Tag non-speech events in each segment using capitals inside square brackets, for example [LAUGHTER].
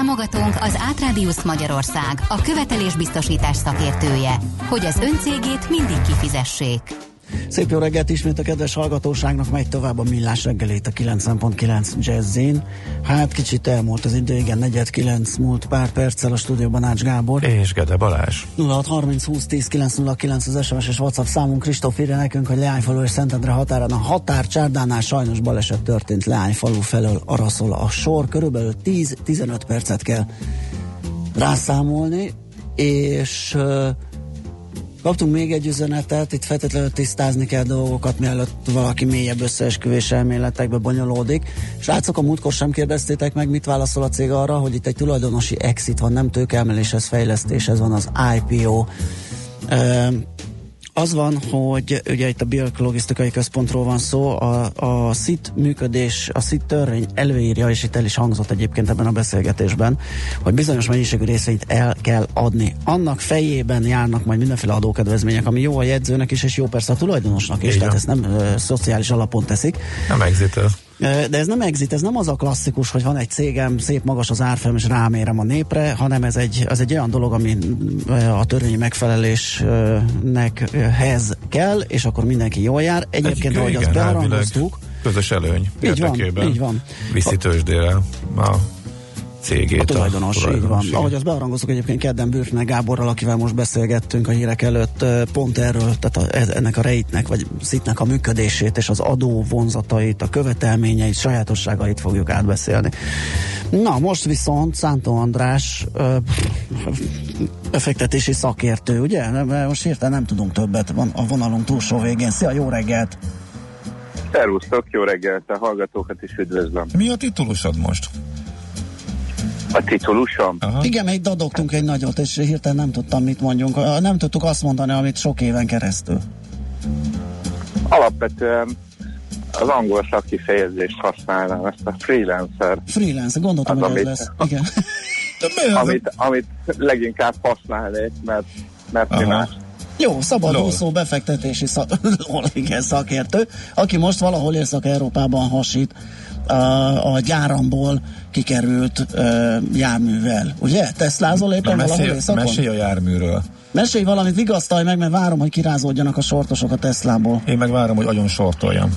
Támogatónk az Átrádiusz Magyarország, a követelésbiztosítás szakértője, hogy az öncégét mindig kifizessék. Szép jó reggelt ismét a kedves hallgatóságnak, megy tovább a millás reggelét a 9.9 Jazzin. Hát kicsit elmúlt az idő, igen, 49 múlt pár perccel a stúdióban Ács Gábor. És Gede Balázs. 0630 20 10 909 az SMS és WhatsApp számunk. Kristóf írja nekünk, hogy Leányfalu és Szentendre határán a határ csárdánál sajnos baleset történt Leányfalu felől araszol a sor. Körülbelül 10-15 percet kell rászámolni, és uh, Kaptunk még egy üzenetet, itt feltétlenül tisztázni kell dolgokat, mielőtt valaki mélyebb összeesküvés elméletekbe bonyolódik. Srácok, a múltkor sem kérdeztétek meg, mit válaszol a cég arra, hogy itt egy tulajdonosi exit van, nem tőkeemeléshez, fejlesztéshez van az IPO. Az van, hogy ugye itt a biologisztikai központról van szó, a, a SZIT működés, a SZIT törvény előírja, és itt el is hangzott egyébként ebben a beszélgetésben, hogy bizonyos mennyiségű részeit el kell adni. Annak fejében járnak majd mindenféle adókedvezmények, ami jó a jegyzőnek is, és jó persze a tulajdonosnak is, Igen. tehát ezt nem ö, szociális alapon teszik. Nem exit de ez nem exit, ez nem az a klasszikus, hogy van egy cégem, szép magas az árfolyam, és rámérem a népre, hanem ez egy, az egy olyan dolog, ami a törvényi megfelelésnek hez kell, és akkor mindenki jól jár. Egyébként, ahogy azt beharangoztuk, közös előny így van, így van. viszi tőzsdére a cégét. A tulajdonos, a így van. Ahogy azt bearangoztuk egyébként kedden Bürtner Gáborral, akivel most beszélgettünk a hírek előtt, pont erről, tehát a, ennek a rejtnek, vagy szitnek a működését, és az adó vonzatait, a követelményeit, sajátosságait fogjuk átbeszélni. Na, most viszont Szántó András befektetési szakértő, ugye? Most hirtelen nem tudunk többet, van a vonalunk túlsó végén. Szia, jó reggelt! Szervusztok, jó reggelt, a hallgatókat is üdvözlöm. Mi a titulusod most? A titulusom? Aha. Igen, még dadogtunk egy nagyot, és hirtelen nem tudtam, mit mondjunk. Nem tudtuk azt mondani, amit sok éven keresztül. Alapvetően az angol szakkifejezést használnám, ezt a freelancer. Freelancer, gondoltam, az, hogy amit, ez lesz. Igen. amit, amit leginkább használnék, mert, mert mi más. Jó, szabadúszó befektetési szak, [LAUGHS] igen, szakértő, aki most valahol Észak-Európában hasít a, a gyáramból kikerült uh, járművel. Ugye? Teslázol éppen Na, valahol éjszakon? Mesélj a járműről. Mesélj valamit, vigasztalj meg, mert várom, hogy kirázódjanak a sortosok a Teslából. Én meg várom, hogy agyon sortoljam.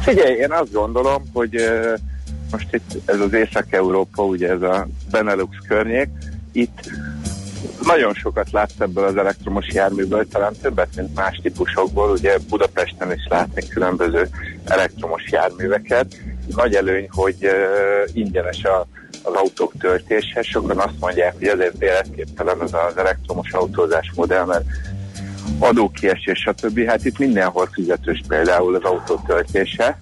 Figyelj, én azt gondolom, hogy most itt ez az Észak-Európa, ugye ez a Benelux környék, itt nagyon sokat látsz ebből az elektromos járműből, talán többet, mint más típusokból. Ugye Budapesten is látni különböző elektromos járműveket. Nagy előny, hogy uh, ingyenes a, az autók töltése. Sokan azt mondják, hogy ezért életképtelen az az elektromos autózás modell, mert adókiesés, stb. Hát itt mindenhol fizetős például az autó töltése,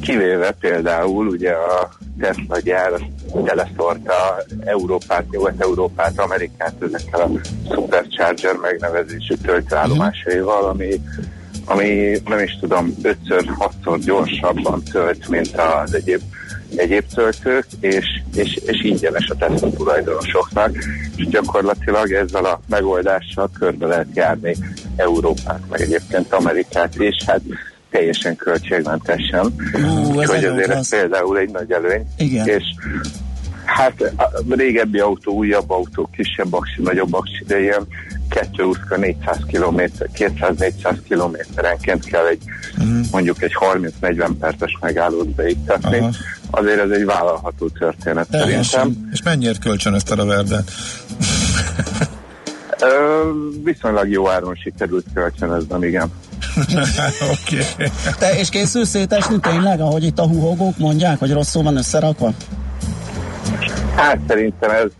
kivéve például ugye a Tesla gyár teleszorta Európát, Nyugat-Európát, Amerikát ezekkel a Supercharger megnevezésű töltőállomásaival, ami, ami nem is tudom, ötször, hatszor gyorsabban tölt, mint az egyéb egyéb töltők, és, és, és ingyenes a Tesla tulajdonosoknak, és gyakorlatilag ezzel a megoldással körbe lehet járni Európát, meg egyébként Amerikát is, hát teljesen költségmentesen. Úgyhogy ezért ez például egy nagy előny. Igen. És hát a régebbi autó, újabb autó, kisebb aksi, nagyobb aksi, de ilyen 220 400 km, 200-400 kilométerenként kell egy uh-huh. mondjuk egy 30-40 perces megállót beiktatni. Uh-huh. Azért ez egy vállalható történet Teljesen. szerintem. És mennyiért kölcsönözted a verdet? viszonylag jó áron sikerült kölcsönöznem, igen. [LAUGHS] Oké. okay. Te és készülsz szétesni tényleg, ahogy itt a huhogók mondják, hogy rosszul van összerakva? Hát szerintem ez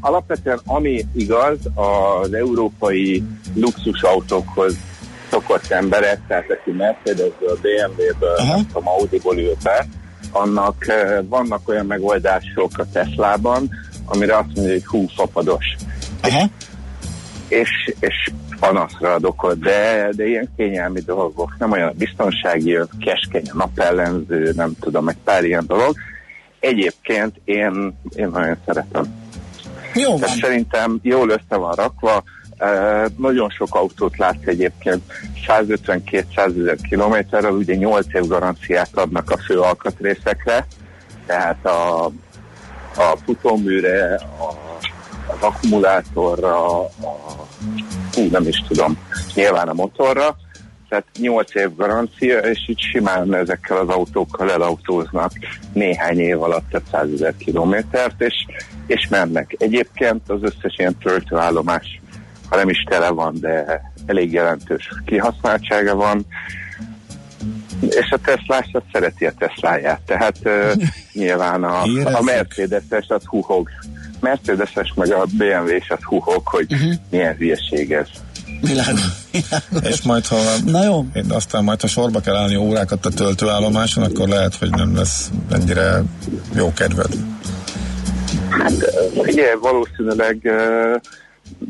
alapvetően ami igaz, az európai luxusautókhoz szokott emberek, tehát aki Mercedes-ből, BMW-ből, nem tudom, Audi-ból ül be, annak vannak olyan megoldások a Teslában, amire azt mondja, hogy hú, fapados. Aha. És, és panaszra ad okot, de, de ilyen kényelmi dolgok, nem olyan biztonsági, keskeny a napellenző, nem tudom, egy pár ilyen dolog. Egyébként én, én nagyon szeretem. Jó van. Szerintem jól össze van rakva, Uh, nagyon sok autót látsz egyébként 150-200 ezer kilométerrel, ugye 8 év garanciát adnak a fő alkatrészekre, tehát a, a futóműre, a, az akkumulátorra, a, hú, nem is tudom, nyilván a motorra, tehát 8 év garancia, és így simán ezekkel az autókkal elautóznak néhány év alatt több százezer kilométert, és, és mennek. Egyébként az összes ilyen töltőállomás ha nem is tele van, de elég jelentős kihasználtsága van. És a tesla az szereti a Tesláját, tehát uh, [LAUGHS] nyilván a, a Mercedes-es az huhog. Mercedes-es meg a BMW-s az huhog, hogy uh-huh. milyen hülyeség ez. Világos. [LAUGHS] És majd, ha Na jó. Én aztán majd, ha sorba kell állni órákat a töltőállomáson, akkor lehet, hogy nem lesz ennyire jó kedved. Hát ugye valószínűleg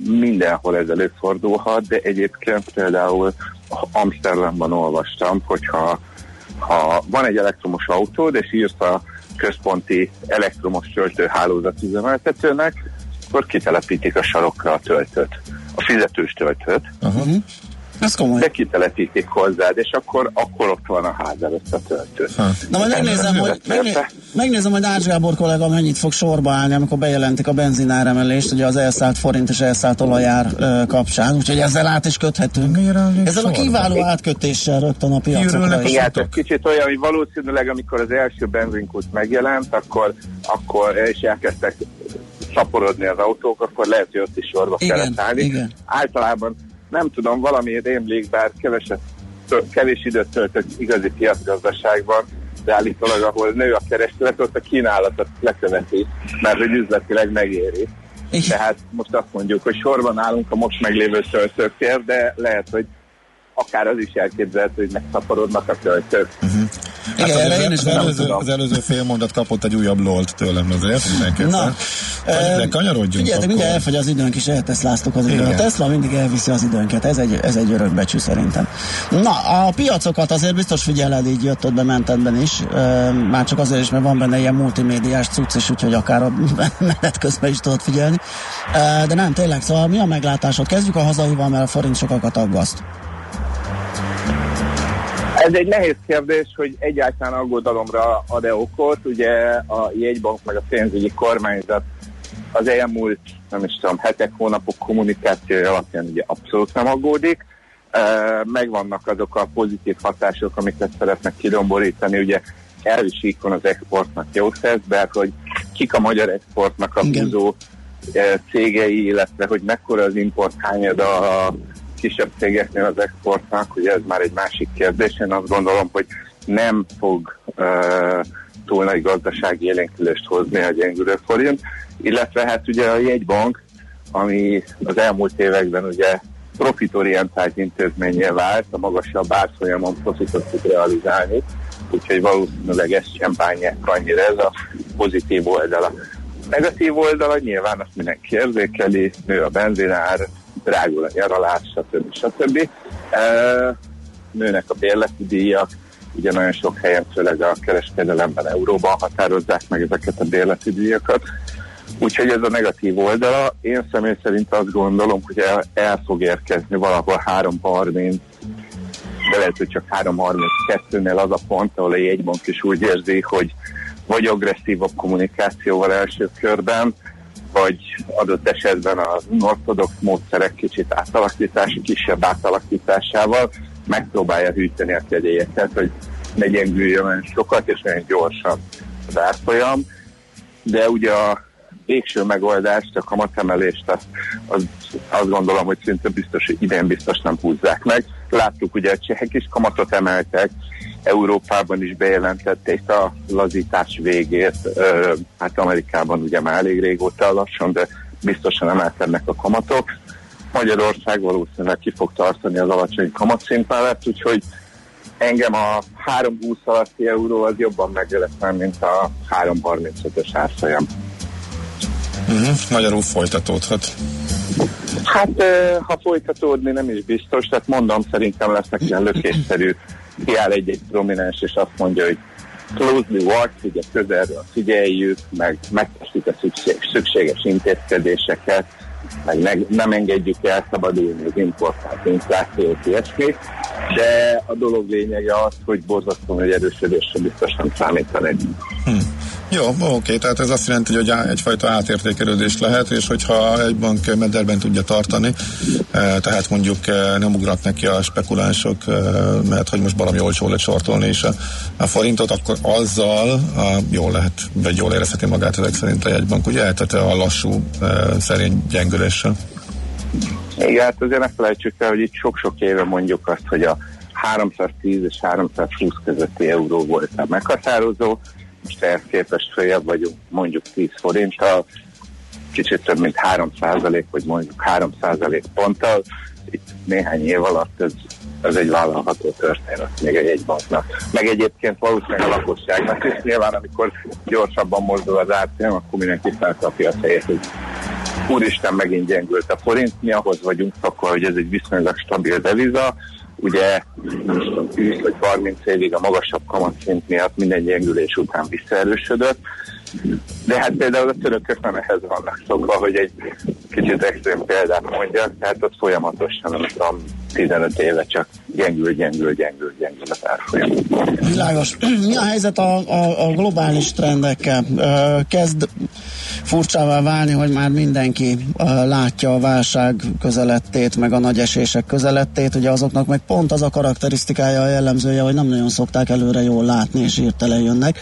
mindenhol ez előfordulhat, de egyébként például Amsterdamban olvastam, hogyha ha van egy elektromos autód, és írsz a központi elektromos töltőhálózat üzemeltetőnek, akkor kitelepítik a sarokra a töltőt, a fizetős töltőt. Uh-huh. Ez komoly. De kitelepítik hozzád, és akkor, akkor ott van a ház előtt a töltő. Ha. Na majd megnézem, hogy, megné, megnézem, hogy Ács Gábor kollega mennyit fog sorba állni, amikor bejelentik a benzináremelést, ugye az elszállt forint és elszállt olajár ö, kapcsán, úgyhogy ezzel át is köthetünk. Ezzel a kiváló átkötéssel rögtön a piacokra is. Igen, ez kicsit olyan, hogy valószínűleg amikor az első benzinkút megjelent, akkor, akkor és elkezdtek szaporodni az autók, akkor lehet, hogy ott is sorba igen, kellett állni. Igen. Általában nem tudom, valami rémlik, bár keveset, kevés időt töltök igazi piacgazdaságban, de állítólag, ahol nő a kereslet, ott a kínálatot leköveti, mert hogy üzletileg megéri. Igen. Tehát most azt mondjuk, hogy sorban állunk a most meglévő töltőkért, de lehet, hogy akár az is elképzelhető, hogy megszaporodnak a töltők. Uh-huh. Igen, Hát erre az, én is az, előző, az előző fél mondat kapott egy újabb lolt tőlem azért, mindenképpen. Na, de em, kanyarodjunk Figyeljetek, akkor. mindjárt elfogy az időnk is, elteszláztuk az időt. A Igen. Tesla mindig elviszi az időnket, ez egy, ez egy örökbecsű szerintem. Na, a piacokat azért biztos figyeled, így jött ott be mentedben is, Em, már csak azért is, mert van benne ilyen multimédiás cucc is, úgyhogy akár a [LAUGHS] menet közben is tudod figyelni. E, De nem, tényleg, szóval mi a meglátásod? Kezdjük a hazaival, mert a forint sokakat aggaszt. Ez egy nehéz kérdés, hogy egyáltalán aggodalomra ad-e okot. Ugye a jegybank meg a pénzügyi kormányzat az elmúlt, nem is tudom, hetek, hónapok kommunikációja alapján ugye abszolút nem aggódik. Megvannak azok a pozitív hatások, amiket szeretnek kidomborítani. Ugye elvisíkon az exportnak jó szezbe, hogy kik a magyar exportnak a húzó cégei, illetve hogy mekkora az import hányad a kisebb cégeknél az exportnak, ugye ez már egy másik kérdés. Én azt gondolom, hogy nem fog uh, túl nagy gazdasági élénkülést hozni a gyengülő forint, illetve hát ugye a jegybank, ami az elmúlt években ugye profitorientált intézményé vált, a magasabb árfolyamon profitot tud realizálni, úgyhogy valószínűleg ezt sem bánják annyira, ez a pozitív oldala. Negatív oldala nyilván azt mindenki érzékeli, nő a benzinár, drágul a nyaralás, stb. stb. Nőnek a bérleti díjak, ugye nagyon sok helyen, főleg a kereskedelemben euróban határozzák meg ezeket a bérleti díjakat. Úgyhogy ez a negatív oldala. Én személy szerint azt gondolom, hogy el, el fog érkezni valahol 3.30 de lehet, hogy csak 3.32-nél az a pont, ahol a jegybank is úgy érzi, hogy vagy agresszívabb kommunikációval első körben, vagy adott esetben az ortodox módszerek kicsit átalakítása, kisebb átalakításával megpróbálja hűteni a kedélyeket, hogy ne gyengüljön olyan sokat és olyan gyorsan az árfolyam. De ugye a végső megoldást, a kamatemelést, azt, az, azt gondolom, hogy szinte biztos, hogy idén biztos nem húzzák meg. Láttuk, ugye a csehek is kamatot emeltek, Európában is bejelentették a lazítás végét, hát Amerikában ugye már elég régóta lassan, de biztosan emelkednek a kamatok. Magyarország valószínűleg ki fog tartani az alacsony kamatszint mellett, úgyhogy engem a 3,20 alatti euró az jobban megjelesztem, mint a 3,35-ös árfolyam. Uh-huh. Magyarul folytatódhat. Hát, ha folytatódni nem is biztos, tehát mondom, szerintem lesznek ilyen lökésszerű, kiáll egy-egy prominens, és azt mondja, hogy closely watch, ugye közelről figyeljük, meg megteszik a szükség, szükséges intézkedéseket, meg ne, nem engedjük elszabadulni az importált inflációt, ilyesmi, de a dolog lényege az, hogy borzasztóan egy erősödésre biztosan számítani. Hmm. Jó, oké, tehát ez azt jelenti, hogy egyfajta átértékelődés lehet, és hogyha egy bank mederben tudja tartani, eh, tehát mondjuk eh, nem ugrat neki a spekulánsok, eh, mert hogy most valami olcsó lehet sortolni is a, a forintot, akkor azzal a, jól lehet, vagy jól érezheti magát ezek szerint a jegybank, ugye? Tehát a lassú, szerény gyengüléssel. Igen, hát azért ne felejtsük el, hogy itt sok-sok éve mondjuk azt, hogy a 310 és 320 közötti euró volt a meghatározó, most ehhez képest följebb vagyunk mondjuk 10 forinttal, kicsit több mint 3 százalék, vagy mondjuk 3 százalék ponttal. Itt néhány év alatt ez, ez egy vállalható történet még egy banknak. Meg egyébként valószínűleg a lakosságnak is nyilván, amikor gyorsabban mozdul az árfolyam, akkor mindenki felkapja a fejét, hogy úristen, megint gyengült a forint, mi ahhoz vagyunk akkor, hogy ez egy viszonylag stabil deviza, ugye 20 vagy 30 évig a magasabb kamatszint miatt minden gyengülés után visszaerősödött, de hát például a törökök nem ehhez vannak szokva, hogy egy kicsit extrém példát mondjak, tehát ott folyamatosan, nem tudom, 15 éve csak gyengül, gyengül, gyengül, gyengül az árfolyam. Világos. Mi a helyzet a, a, a globális trendekkel? Kezd furcsává válni, hogy már mindenki látja a válság közelettét, meg a nagy esések közelettét, ugye azoknak meg pont az a karakterisztikája, a jellemzője, hogy nem nagyon szokták előre jól látni, és írtelen jönnek.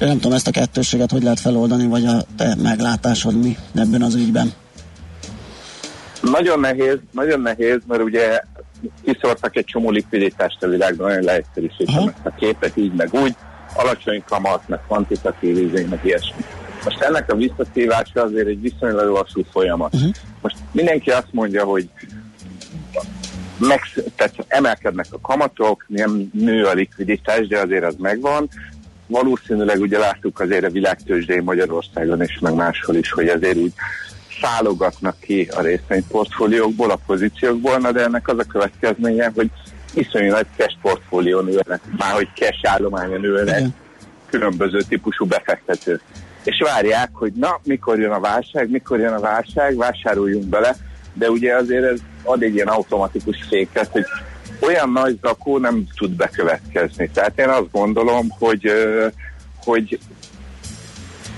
Úgyhogy nem tudom, ezt a kettőséget hogy lehet feloldani, vagy a te meglátásod mi ebben az ügyben? Nagyon nehéz, nagyon nehéz, mert ugye kiszortak egy csomó likviditást a világban, nagyon leegyszerűsítem ezt a képet így, meg úgy, alacsony kamat, meg kvantitatív ízény, meg ilyesmi. Most ennek a visszaszívása azért egy viszonylag lassú folyamat. Uh-huh. Most mindenki azt mondja, hogy meg, tehát emelkednek a kamatok, nem nő a likviditás, de azért az megvan. Valószínűleg ugye láttuk azért a világtőzsdén Magyarországon is, meg máshol is, hogy azért úgy szálogatnak ki a részvényportfóliókból, a pozíciókból, na de ennek az a következménye, hogy iszonyú nagy cash portfólió nőnek, már hogy cash állománya nőnek, különböző típusú befektetők. És várják, hogy na, mikor jön a válság, mikor jön a válság, vásároljunk bele, de ugye azért ez ad egy ilyen automatikus féket, hogy olyan nagy zakó nem tud bekövetkezni. Tehát én azt gondolom, hogy, hogy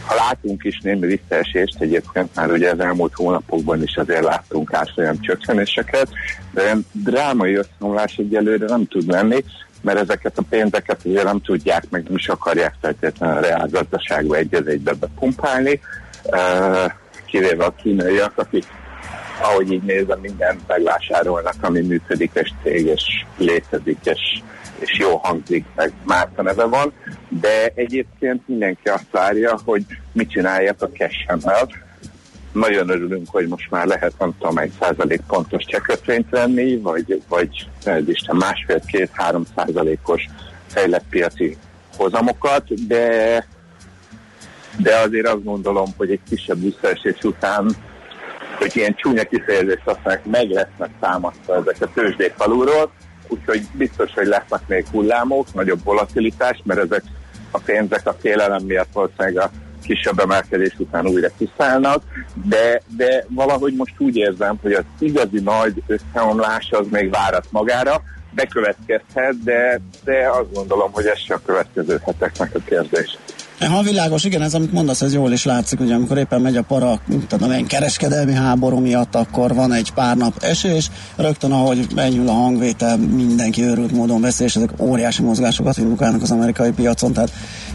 ha látunk is némi visszaesést, egyébként már ugye az elmúlt hónapokban is azért láttunk árfolyam csökkenéseket, de drámai összeomlás egyelőre nem tud lenni, mert ezeket a pénzeket ugye nem tudják, meg nem is akarják feltétlenül a reálgazdaságba egy egybe bepumpálni, kivéve a kínaiak, akik ahogy így nézem, mindent megvásárolnak, ami működik, és cég, és létezik, és és jó hangzik, meg márka neve van, de egyébként mindenki azt várja, hogy mit csinálják a cash Nagyon örülünk, hogy most már lehet, nem tudom, egy százalék pontos csekötvényt venni, vagy, vagy Isten másfél-két-három százalékos fejlett piaci hozamokat, de de azért azt gondolom, hogy egy kisebb visszaesés után, hogy ilyen csúnya kifejezést aztán meg lesznek támasztva ezek a tőzsdék alulról, úgyhogy biztos, hogy lesznek még hullámok, nagyobb volatilitás, mert ezek a pénzek a félelem miatt valószínűleg a kisebb emelkedés után újra kiszállnak, de, de valahogy most úgy érzem, hogy az igazi nagy összeomlás az még várat magára, bekövetkezhet, de, de azt gondolom, hogy ez se a következő heteknek a kérdés. Ha világos, igen, ez amit mondasz, ez jól is látszik, hogy amikor éppen megy a para, tudom én, kereskedelmi háború miatt, akkor van egy pár nap esés, rögtön ahogy enyhül a hangvétel, mindenki őrült módon veszi, és ezek óriási mozgásokat indukálnak az amerikai piacon, tehát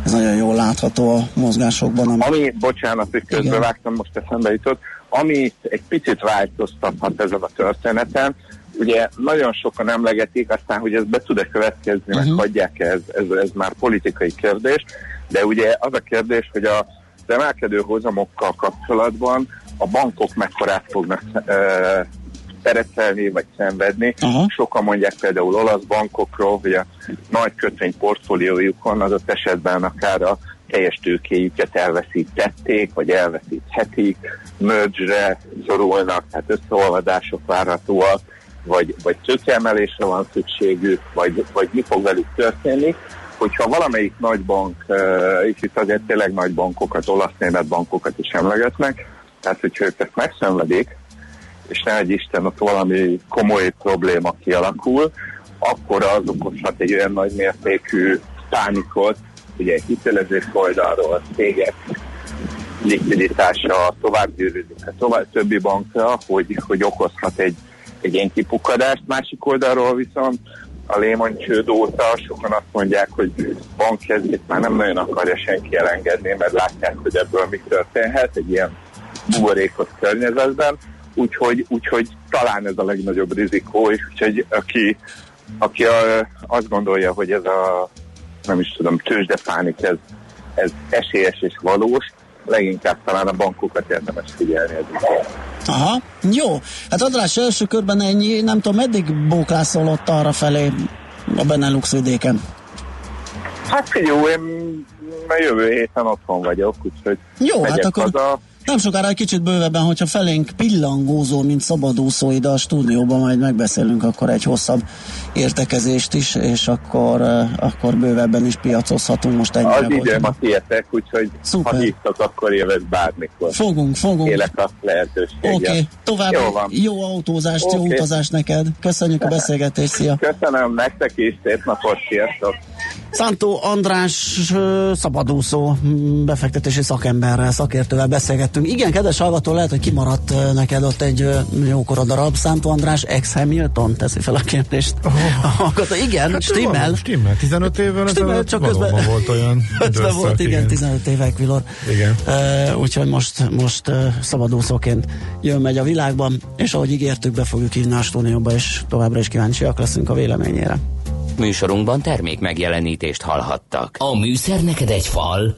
ez nagyon jól látható a mozgásokban. Ami, ami bocsánat, hogy közbevágtam, most eszembe jutott, ami egy picit változtathat ezen a történeten, ugye nagyon sokan emlegetik, aztán, hogy ez be tud-e következni, uh-huh. meg mhm. hagyják ez, ez, ez már politikai kérdés, de ugye az a kérdés, hogy a az emelkedő hozamokkal kapcsolatban a bankok mekkorát fognak e, szerecelni, vagy szenvedni. Uh-huh. Sokan mondják például olasz bankokról, hogy a nagy kötvény portfóliójukon adott esetben akár a teljes tőkéjüket elveszítették, vagy elveszíthetik, merge-re szorulnak, tehát összeolvadások várhatóak, vagy, vagy tőkeemelésre van szükségük, vagy, vagy mi fog velük történni, hogyha valamelyik nagy bank, és itt azért tényleg nagy bankokat, olasz-német bankokat is emlegetnek, tehát hogyha ők ezt megszenvedik, és ne egy Isten, ott valami komoly probléma kialakul, akkor az okozhat egy olyan nagy mértékű pánikot, ugye hitelezés oldalról, cégek likviditása tovább gyűrűzik a tovább többi bankra, hogy, hogy okozhat egy, egy ilyen kipukkadást. Másik oldalról viszont a Lehman csőd óta sokan azt mondják, hogy bankkezdét már nem nagyon akarja senki elengedni, mert látják, hogy ebből mi történhet egy ilyen buborékos környezetben, úgyhogy, úgyhogy talán ez a legnagyobb rizikó, és úgyhogy aki, aki a, azt gondolja, hogy ez a nem is tudom, tőzsdepánik, ez, ez esélyes és valós, leginkább talán a bankokat érdemes figyelni. Aha, jó. Hát András, első körben ennyi, nem tudom, meddig bóklászol ott arra felé a Benelux vidéken? Hát jó, én jövő héten otthon vagyok, úgyhogy Jó, hát akkor haza. Nem sokára egy kicsit bővebben, hogyha felénk pillangózó, mint szabadúszó ide a stúdióban, majd megbeszélünk akkor egy hosszabb értekezést is, és akkor, uh, akkor bővebben is piacozhatunk most ennyire. Az időm a tietek, úgyhogy Szuper. ha hívtak, akkor jövök bármikor. Fogunk, fogunk. Élek a lehetőséggel. Oké, okay. tovább jó, van. jó autózást, okay. jó utazást neked. Köszönjük a beszélgetést, szia! Köszönöm, nektek is, szép napot, sziasztok! Szántó András szabadúszó befektetési szakemberrel, szakértővel beszélgettünk. Igen, kedves hallgató, lehet, hogy kimaradt neked ott egy jókora darab. Szántó András ex Hamilton teszi fel a kérdést. Oh. [LAUGHS] Hallgató, igen, hát stimmel. Stimmel, 15 évvel stimmel, csak közben volt olyan [LAUGHS] időszak, volt, igen, igen, 15 évek vilor. Igen. Uh, úgyhogy most, most uh, szabadúszóként jön megy a világban, és ahogy ígértük, be fogjuk hívni a stúdióba, és továbbra is kíváncsiak leszünk a véleményére. Műsorunkban termék megjelenítést hallhattak. A műszer neked egy fal,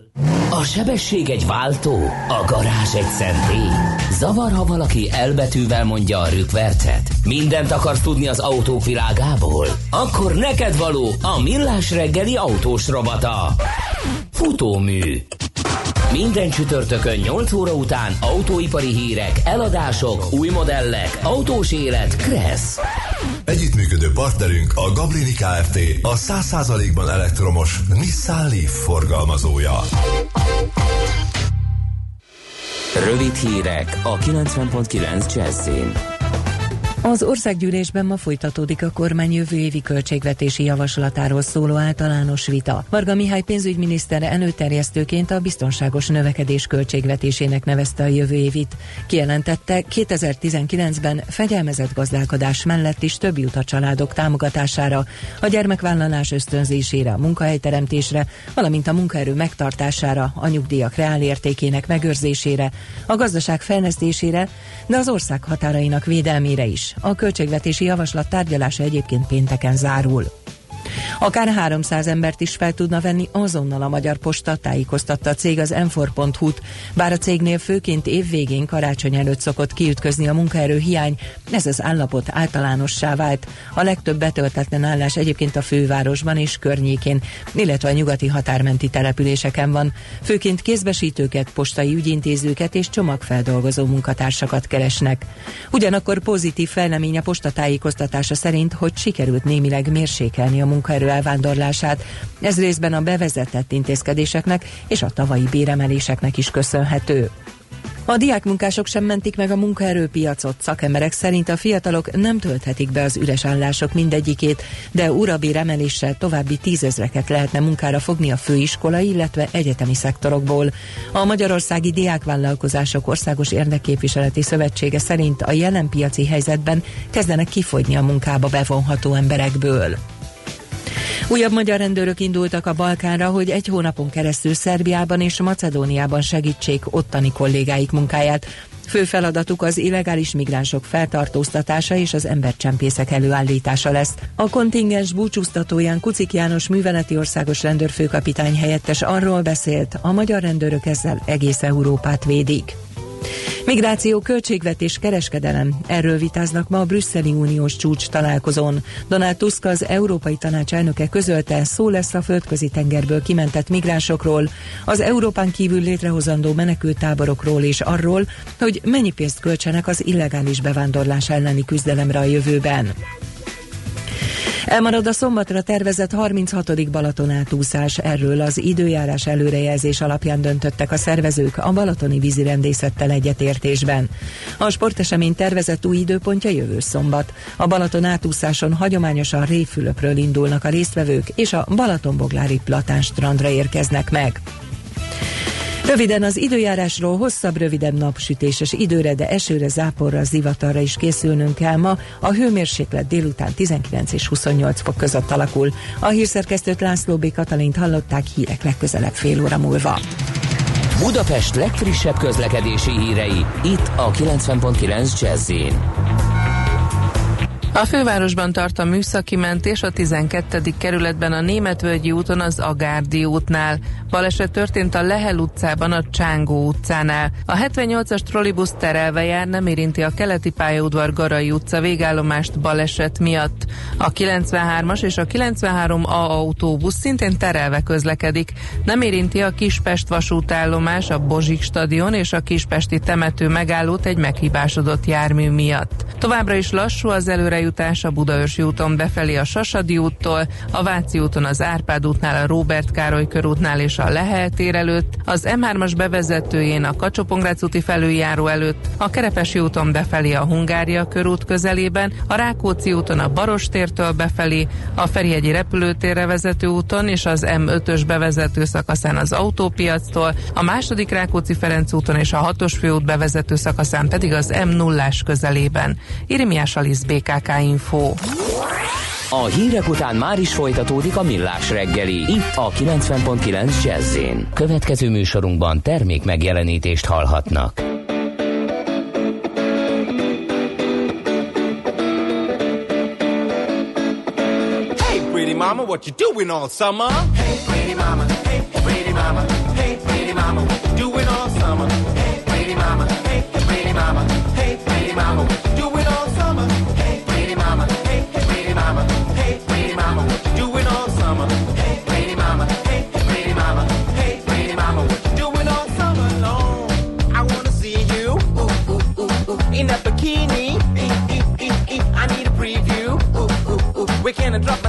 a sebesség egy váltó, a garázs egy szentély. Zavar, ha valaki elbetűvel mondja a rükvercet? Mindent akarsz tudni az autók világából? Akkor neked való a millás reggeli autós robata. Futómű. Minden csütörtökön 8 óra után autóipari hírek, eladások, új modellek, autós élet, Kressz. Együttműködő partnerünk a Gabrini Kft. A 100%-ban elektromos Nissan Leaf forgalmazója. Rövid hírek a 90.9 Jazzin. Az országgyűlésben ma folytatódik a kormány jövő évi költségvetési javaslatáról szóló általános vita. Varga Mihály pénzügyminiszter előterjesztőként a biztonságos növekedés költségvetésének nevezte a jövő évit. Kijelentette, 2019-ben fegyelmezett gazdálkodás mellett is több jut a családok támogatására, a gyermekvállalás ösztönzésére, a munkahelyteremtésre, valamint a munkaerő megtartására, a nyugdíjak reálértékének megőrzésére, a gazdaság fejlesztésére, de az ország határainak védelmére is. A költségvetési javaslat tárgyalása egyébként pénteken zárul. Akár 300 embert is fel tudna venni azonnal a Magyar Posta, tájékoztatta a cég az m t bár a cégnél főként évvégén karácsony előtt szokott kiütközni a munkaerő hiány, ez az állapot általánossá vált. A legtöbb betöltetlen állás egyébként a fővárosban és környékén, illetve a nyugati határmenti településeken van. Főként kézbesítőket, postai ügyintézőket és csomagfeldolgozó munkatársakat keresnek. Ugyanakkor pozitív fejlemény a posta tájékoztatása szerint, hogy sikerült némileg mérsékelni a munkaerő elvándorlását. Ez részben a bevezetett intézkedéseknek és a tavalyi béremeléseknek is köszönhető. A diákmunkások sem mentik meg a munkaerőpiacot. Szakemberek szerint a fiatalok nem tölthetik be az üres állások mindegyikét, de urabi remeléssel további tízezreket lehetne munkára fogni a főiskolai, illetve egyetemi szektorokból. A Magyarországi Diákvállalkozások Országos Érdekképviseleti Szövetsége szerint a jelen piaci helyzetben kezdenek kifogyni a munkába bevonható emberekből. Újabb magyar rendőrök indultak a Balkánra, hogy egy hónapon keresztül Szerbiában és Macedóniában segítsék ottani kollégáik munkáját. Fő feladatuk az illegális migránsok feltartóztatása és az embercsempészek előállítása lesz. A kontingens búcsúztatóján Kucik János műveleti országos rendőrfőkapitány helyettes arról beszélt, a magyar rendőrök ezzel egész Európát védik. Migráció, költségvetés, kereskedelem. Erről vitáznak ma a brüsszeli uniós csúcs találkozón. Donald Tusk az Európai Tanács elnöke közölte, szó lesz a földközi tengerből kimentett migránsokról, az Európán kívül létrehozandó menekültáborokról és arról, hogy mennyi pénzt költsenek az illegális bevándorlás elleni küzdelemre a jövőben. Elmarad a szombatra tervezett 36. Balaton átúszás. Erről az időjárás előrejelzés alapján döntöttek a szervezők a balatoni vízirendészettel egyetértésben. A sportesemény tervezett új időpontja jövő szombat. A Balaton átúszáson hagyományosan Réfülöpről indulnak a résztvevők, és a Balatonboglári Platán strandra érkeznek meg. Röviden az időjárásról hosszabb, rövidebb napsütéses időre, de esőre, záporra, zivatarra is készülnünk kell ma. A hőmérséklet délután 19 és 28 fok között alakul. A hírszerkesztőt László B. Katalint hallották hírek legközelebb fél óra múlva. Budapest legfrissebb közlekedési hírei, itt a 90.9 jazz a fővárosban tart a műszaki mentés a 12. kerületben a Németvölgyi úton az Agárdi útnál. Baleset történt a Lehel utcában a Csángó utcánál. A 78-as trollibusz terelve jár, nem érinti a keleti pályaudvar Garai utca végállomást baleset miatt. A 93-as és a 93A autóbusz szintén terelve közlekedik. Nem érinti a Kispest vasútállomás, a Bozsik stadion és a Kispesti temető megállót egy meghibásodott jármű miatt. Továbbra is lassú az előre pályautás a Budaörsi úton befelé a Sasadi úttól, a Váci úton az Árpád útnál, a Róbert Károly körútnál és a Lehel tér előtt, az M3-as bevezetőjén a kacsó úti felüljáró előtt, a Kerepesi úton befelé a Hungária körút közelében, a Rákóczi úton a Barostértől befelé, a Ferihegyi repülőtérre vezető úton és az M5-ös bevezető szakaszán az autópiactól, a második Rákóczi Ferenc úton és a hatos főút bevezető szakaszán pedig az M0-ás közelében. Irimiás Alisz BKK Info. A hírek után már is folytatódik a millás reggeli. Itt a 90.9 jazz Következő műsorunkban termék megjelenítést hallhatnak. Hey, pretty mama, what you doing all summer? Hey, pretty mama, hey, pretty mama, hey, pretty mama, what you doing all summer? Hey, pretty mama, hey, pretty mama, hey, pretty mama, drop my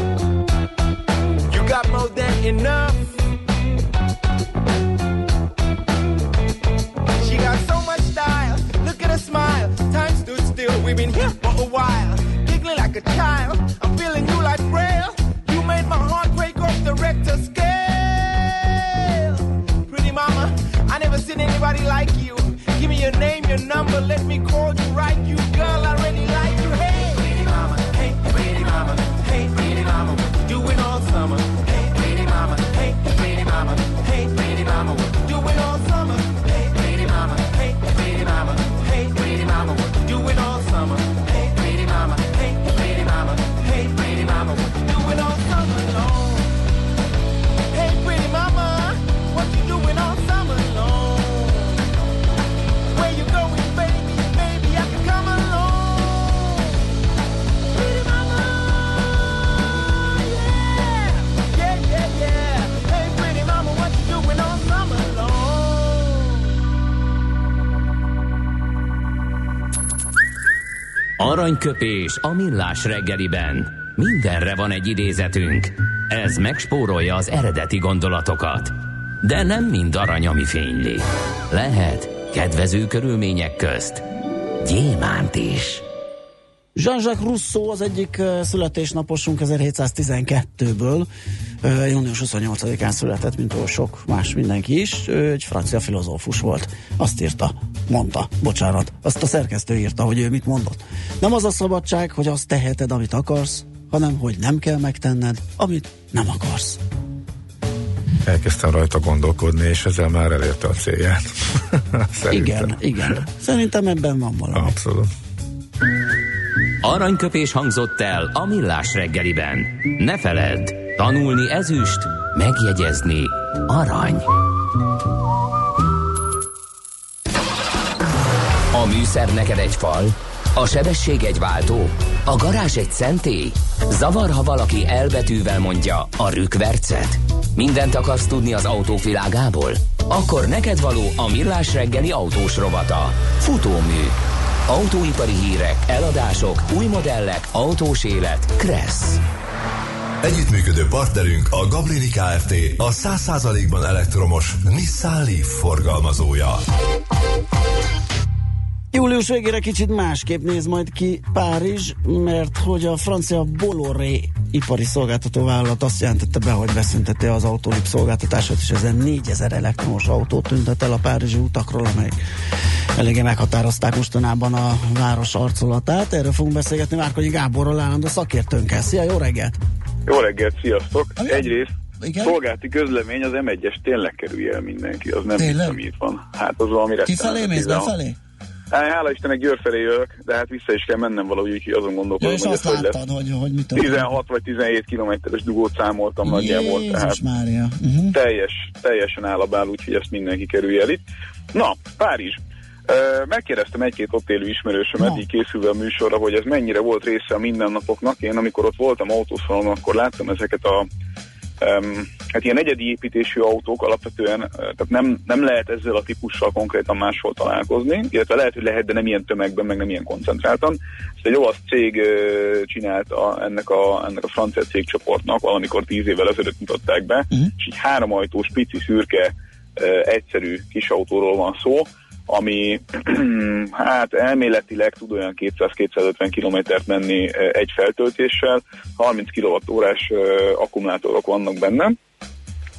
More than enough. She got so much style. Look at her smile. Time stood still. We've been here for a while. Giggling like a child. I'm feeling you like braille. You made my heart break off the Richter scale. Pretty mama, I never seen anybody like you. Give me your name, your number. Let me call you right. You girl, I Aranyköpés a millás reggeliben. Mindenre van egy idézetünk. Ez megspórolja az eredeti gondolatokat. De nem mind arany, ami fényli. Lehet kedvező körülmények közt gyémánt is. Jean-Jacques Rousseau az egyik születésnaposunk 1712-ből, június 28-án született, mint oly sok más mindenki is. Egy francia filozófus volt. Azt írta, mondta, bocsánat, azt a szerkesztő írta, hogy ő mit mondott. Nem az a szabadság, hogy azt teheted, amit akarsz, hanem hogy nem kell megtenned, amit nem akarsz. Elkezdtem rajta gondolkodni, és ezzel már elérte a célját. [LAUGHS] igen, igen. Szerintem ebben van valami. Abszolút. Aranyköpés hangzott el a millás reggeliben. Ne feledd, tanulni ezüst, megjegyezni arany. A műszer neked egy fal, a sebesség egy váltó, a garázs egy szentély. Zavar, ha valaki elbetűvel mondja a rükvercet. Mindent akarsz tudni az autóvilágából? Akkor neked való a millás reggeli autós rovata. Futómű Autóipari hírek, eladások, új modellek, autós élet. Kressz. Együttműködő partnerünk a Gablini Kft. A 100%-ban elektromos Nissan Leaf forgalmazója. Július végére kicsit másképp néz majd ki Párizs, mert hogy a francia Bolloré ipari szolgáltató vállalat azt jelentette be, hogy beszünteti az autólip szolgáltatását, és ezen 4000 elektromos autót tüntet el a párizsi utakról, amelyek eléggé meghatározták mostanában a város arcolatát. Erről fogunk beszélgetni Márkonyi Gáborral állandó szakértőnkkel. Szia, jó reggelt! Jó reggelt, sziasztok! Egyrészt igen? szolgálti közlemény az M1-es tényleg kerülje el mindenki, az nem tényleg? ami itt van. Hát az valami Kifelé mész, befelé? Hála Istennek Győr felé jövök, de hát vissza is kell mennem valahogy, úgyhogy azon gondolkodom, hogy ez hogy lesz. Hogy, hogy mit 16 vagy 17 kilométeres dugót számoltam nagyjából, tehát Mária. Uh-huh. teljes, teljesen állabál, úgyhogy ezt mindenki kerülje el itt. Na, Párizs. Megkérdeztem egy-két ott élő ismerősömet, no. így készülve a műsorra, hogy ez mennyire volt része a mindennapoknak. Én amikor ott voltam autószalon, akkor láttam ezeket a um, hát ilyen egyedi építésű autók alapvetően, tehát nem, nem lehet ezzel a típussal konkrétan máshol találkozni, illetve lehet, hogy lehet, de nem ilyen tömegben, meg nem ilyen koncentráltan. Ezt egy olasz cég csinálta ennek a, ennek a francia cégcsoportnak, valamikor tíz évvel ezelőtt mutatták be, uh-huh. és így három ajtós, pici, szürke, egyszerű kis autóról van szó, ami [CLEARS THROAT] hát elméletileg tud olyan 200-250 kilométert menni egy feltöltéssel, 30 kWh-órás akkumulátorok vannak benne,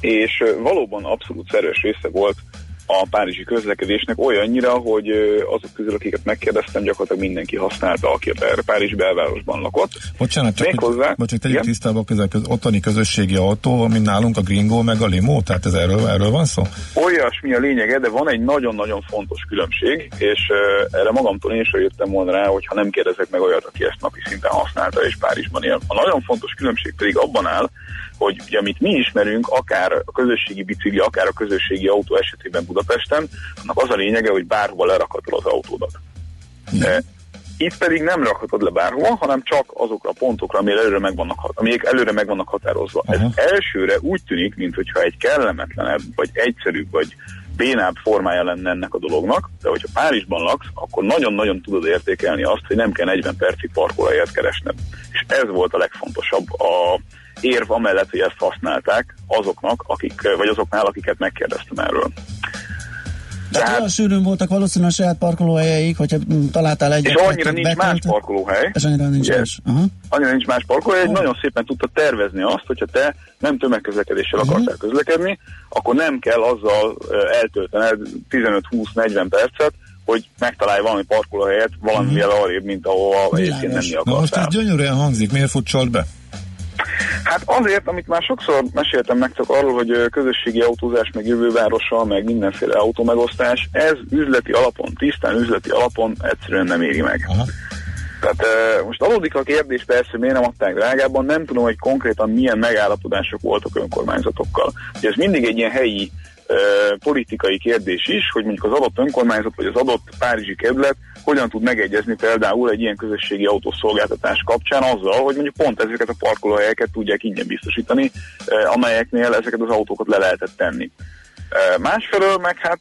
és valóban abszolút szerves része volt a párizsi közlekedésnek olyannyira, hogy azok közül, akiket megkérdeztem, gyakorlatilag mindenki használta, aki erre Párizs belvárosban lakott. Bocsánat, csak, hozzá, hogy, csak tegyük tisztába a köz, ottani közösségi autó, mint nálunk a Gringo meg a Limo, tehát ez erről, erről van szó? Olyasmi a lényege, de van egy nagyon-nagyon fontos különbség, és uh, erre magamtól én sem jöttem volna rá, hogyha nem kérdezek meg olyat, aki ezt napi szinten használta és Párizsban él. A nagyon fontos különbség pedig abban áll, hogy ugye, amit mi ismerünk, akár a közösségi bicikli, akár a közösségi autó esetében Budapesten, annak az a lényege, hogy bárhova lerakhatod az autódat. De itt pedig nem rakhatod le bárhova, hanem csak azokra a pontokra, amik előre meg vannak, amik előre meg vannak határozva. Uh-huh. Ez elsőre úgy tűnik, mintha egy kellemetlenebb, vagy egyszerűbb, vagy bénább formája lenne ennek a dolognak, de hogyha Párizsban laksz, akkor nagyon-nagyon tudod értékelni azt, hogy nem kell 40 percig parkolóhelyet keresned. És ez volt a legfontosabb a érv amellett, hogy ezt használták azoknak, akik, vagy azoknál, akiket megkérdeztem erről. Tehát, Tehát olyan sűrűn voltak valószínűleg a saját parkolóhelyeik, hogyha találtál egy. És annyira nincs betölt, más parkolóhely. És annyira nincs ugye, más. Aha. Annyira nincs más parkolóhely, oh. nagyon szépen tudta tervezni azt, hogyha te nem tömegközlekedéssel uh-huh. akartál közlekedni, akkor nem kell azzal eltöltened 15-20-40 percet, hogy megtalálj valami parkolóhelyet valamivel uh-huh. arrébb, mint ahova egyébként menni akartál. Na most ez gyönyörűen hangzik, miért futcsolt be? Hát azért, amit már sokszor meséltem meg csak arról, hogy közösségi autózás, meg jövővárosa, meg mindenféle autómegosztás, ez üzleti alapon, tisztán üzleti alapon egyszerűen nem éri meg. Aha. Tehát e, most adódik a kérdés persze, miért nem adták drágábban, nem tudom, hogy konkrétan milyen megállapodások voltak önkormányzatokkal. Ugye ez mindig egy ilyen helyi politikai kérdés is, hogy mondjuk az adott önkormányzat vagy az adott párizsi kerület hogyan tud megegyezni például egy ilyen közösségi autószolgáltatás kapcsán azzal, hogy mondjuk pont ezeket a parkolóhelyeket tudják ingyen biztosítani, amelyeknél ezeket az autókat le lehetett tenni. Másfelől meg hát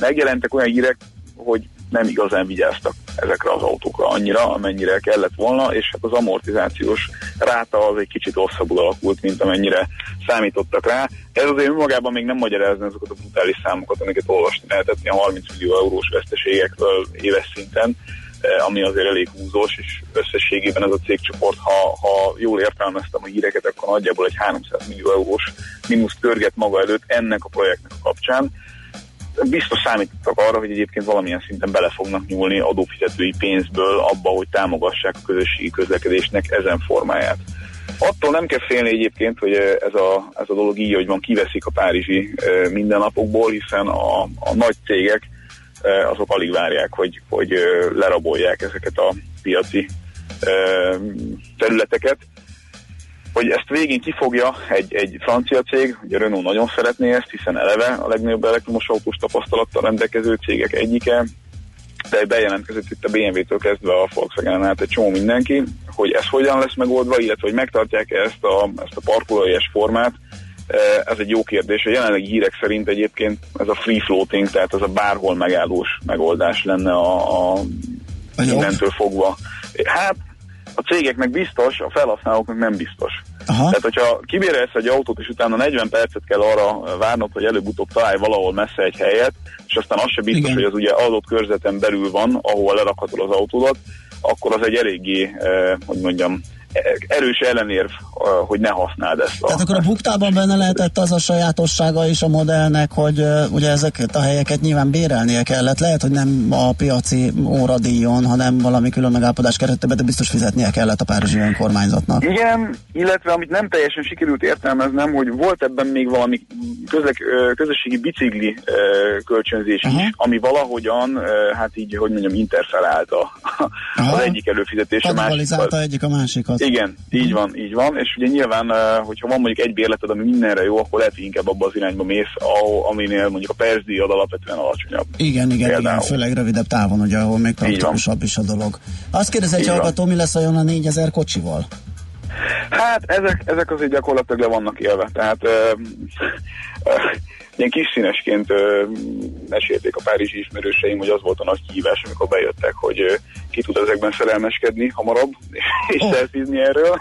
megjelentek olyan hírek, hogy nem igazán vigyáztak ezekre az autókra annyira, amennyire kellett volna, és hát az amortizációs ráta az egy kicsit rosszabbul alakult, mint amennyire számítottak rá. Ez azért önmagában még nem magyarázna azokat a brutális számokat, amiket olvasni lehetett, a 30 millió eurós veszteségekről éves szinten, eh, ami azért elég húzós, és összességében ez a cégcsoport, ha, ha jól értelmeztem a híreket, akkor nagyjából egy 300 millió eurós mínusz törget maga előtt ennek a projektnek a kapcsán biztos számítottak arra, hogy egyébként valamilyen szinten bele fognak nyúlni adófizetői pénzből abba, hogy támogassák a közösségi közlekedésnek ezen formáját. Attól nem kell félni egyébként, hogy ez a, ez a dolog így, hogy van, kiveszik a párizsi mindennapokból, hiszen a, a nagy cégek azok alig várják, hogy, hogy lerabolják ezeket a piaci területeket hogy ezt végén kifogja egy, egy francia cég, ugye Renault nagyon szeretné ezt, hiszen eleve a legnagyobb elektromos autós tapasztalattal rendelkező cégek egyike, de bejelentkezett itt a BMW-től kezdve a Volkswagen át egy csomó mindenki, hogy ez hogyan lesz megoldva, illetve hogy megtartják -e ezt a, ezt a parkolóies formát, e, ez egy jó kérdés. A jelenlegi hírek szerint egyébként ez a free floating, tehát ez a bárhol megállós megoldás lenne a, a innentől fogva. Hát a cégeknek biztos, a felhasználóknak nem biztos. Aha. Tehát, hogyha kibérelsz egy autót, és utána 40 percet kell arra várnod, hogy előbb-utóbb találj valahol messze egy helyet, és aztán az se biztos, Igen. hogy az ugye adott körzeten belül van, ahol lerakhatod az autódat, akkor az egy eléggé, eh, hogy mondjam, erős ellenérv, hogy ne használd ezt. A, Tehát akkor a buktában benne lehetett az a sajátossága is a modellnek, hogy ugye ezeket a helyeket nyilván bérelnie kellett. Lehet, hogy nem a piaci óradíjon, hanem valami külön megállapodás keretében, de biztos fizetnie kellett a párizsi önkormányzatnak. Igen, illetve amit nem teljesen sikerült értelmeznem, hogy volt ebben még valami közlek, közösségi bicikli kölcsönzés Aha. is, ami valahogyan, hát így, hogy mondjam, interferálta az egyik előfizetés a másik. egyik a másikat. Igen, így van, így van, és ugye nyilván, hogyha van mondjuk egy bérleted, ami mindenre jó, akkor lehet, hogy inkább abba az irányba mész, aminél mondjuk a percdíjad alapvetően alacsonyabb. Igen, igen, Például. igen, főleg rövidebb távon, ugye, ahol még praktikusabb is a dolog. Azt kérdezi egy hallgató, mi lesz olyan a 4000 kocsival? Hát ezek, ezek azért gyakorlatilag le vannak élve, tehát ö, ö, ilyen kis színesként ö, mesélték a párizsi ismerőseim, hogy az volt a nagy kihívás, amikor bejöttek, hogy ö, ki tud ezekben szerelmeskedni hamarabb, [LAUGHS] és oh. erről.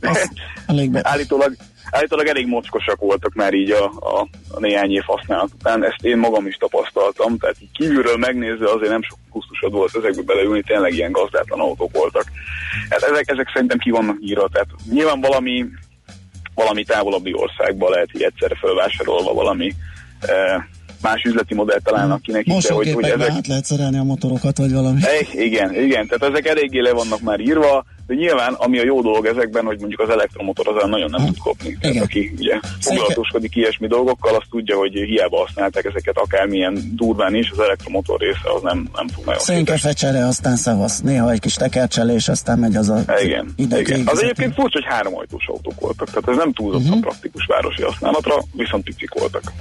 Hát, [LAUGHS] Állítólag állítólag elég mocskosak voltak már így a, a, a néhány év használat után. Ezt én magam is tapasztaltam, tehát így kívülről megnézve azért nem sok kusztusod volt ezekbe beleülni, tényleg ilyen gazdátlan autók voltak. Hát ezek, ezek szerintem ki vannak írva, tehát nyilván valami valami távolabbi országba lehet így egyszerre felvásárolva valami eh, más üzleti modellt találnak ki nekik. Most hogy, hogy ezek... lehet szerelni a motorokat, vagy valami. igen, igen, tehát ezek eléggé le vannak már írva, de nyilván, ami a jó dolog ezekben, hogy mondjuk az elektromotor azon nagyon nem tud kopni. Tehát aki ugye foglalatoskodik ilyesmi dolgokkal, azt tudja, hogy hiába használták ezeket akármilyen durván is, az elektromotor része az nem, nem tud nagyon. Szénkefecsere, aztán szavasz. Néha egy kis tekercselés, aztán megy az a igen, igen. Az egyébként furcsa, hogy három ajtós autók voltak, tehát ez nem túlzottan uh-huh. praktikus városi használatra, viszont picik voltak.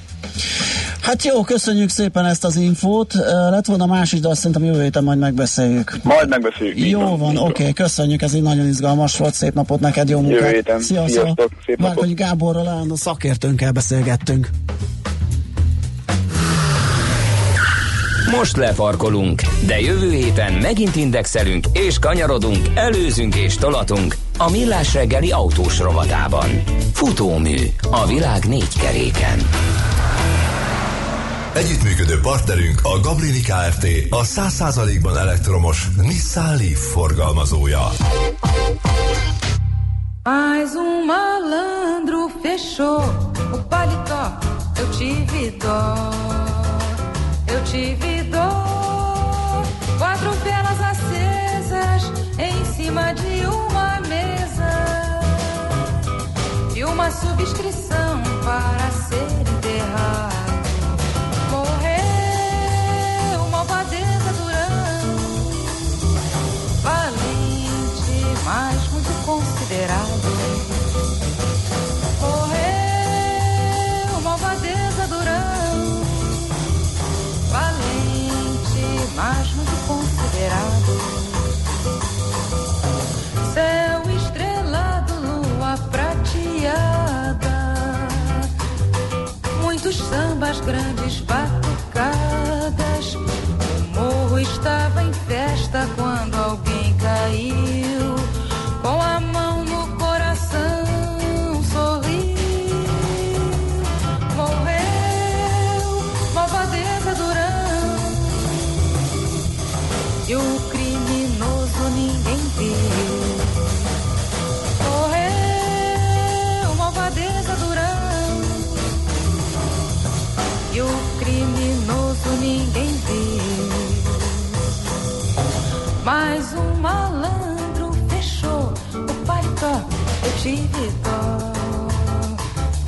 Hát jó, köszönjük szépen ezt az infót. Lett volna más is, de azt szerintem jövő héten majd megbeszéljük. Majd megbeszéljük. Jó van, oké, okay, köszönjük, ez így nagyon izgalmas volt, szép napot neked, jó munkát. Jövő héten. Sziasztok. Sziasztok. Szép napot. Gáborral állandó szakértőnkkel beszélgettünk. Most lefarkolunk, de jövő héten megint indexelünk és kanyarodunk, előzünk és tolatunk a Millás reggeli autós rovatában. Futómű a világ négy keréken. Együttműködő partnerünk a Gablini Kft. A 100%-ban elektromos Nissan Leaf forgalmazója. Mais um malandro fechou o paletó, eu tive dó, eu tive dó. Quatro velas acesas em cima de uma mesa e uma subscrição para ser enterrado. Considerado. Morreu malvadeza durão, valente, mas muito considerado. Céu estrelado, lua prateada, muitos sambas grandes batucadas, tive dó,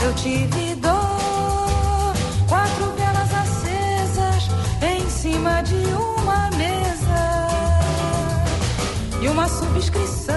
eu tive dó. Quatro velas acesas em cima de uma mesa e uma subscrição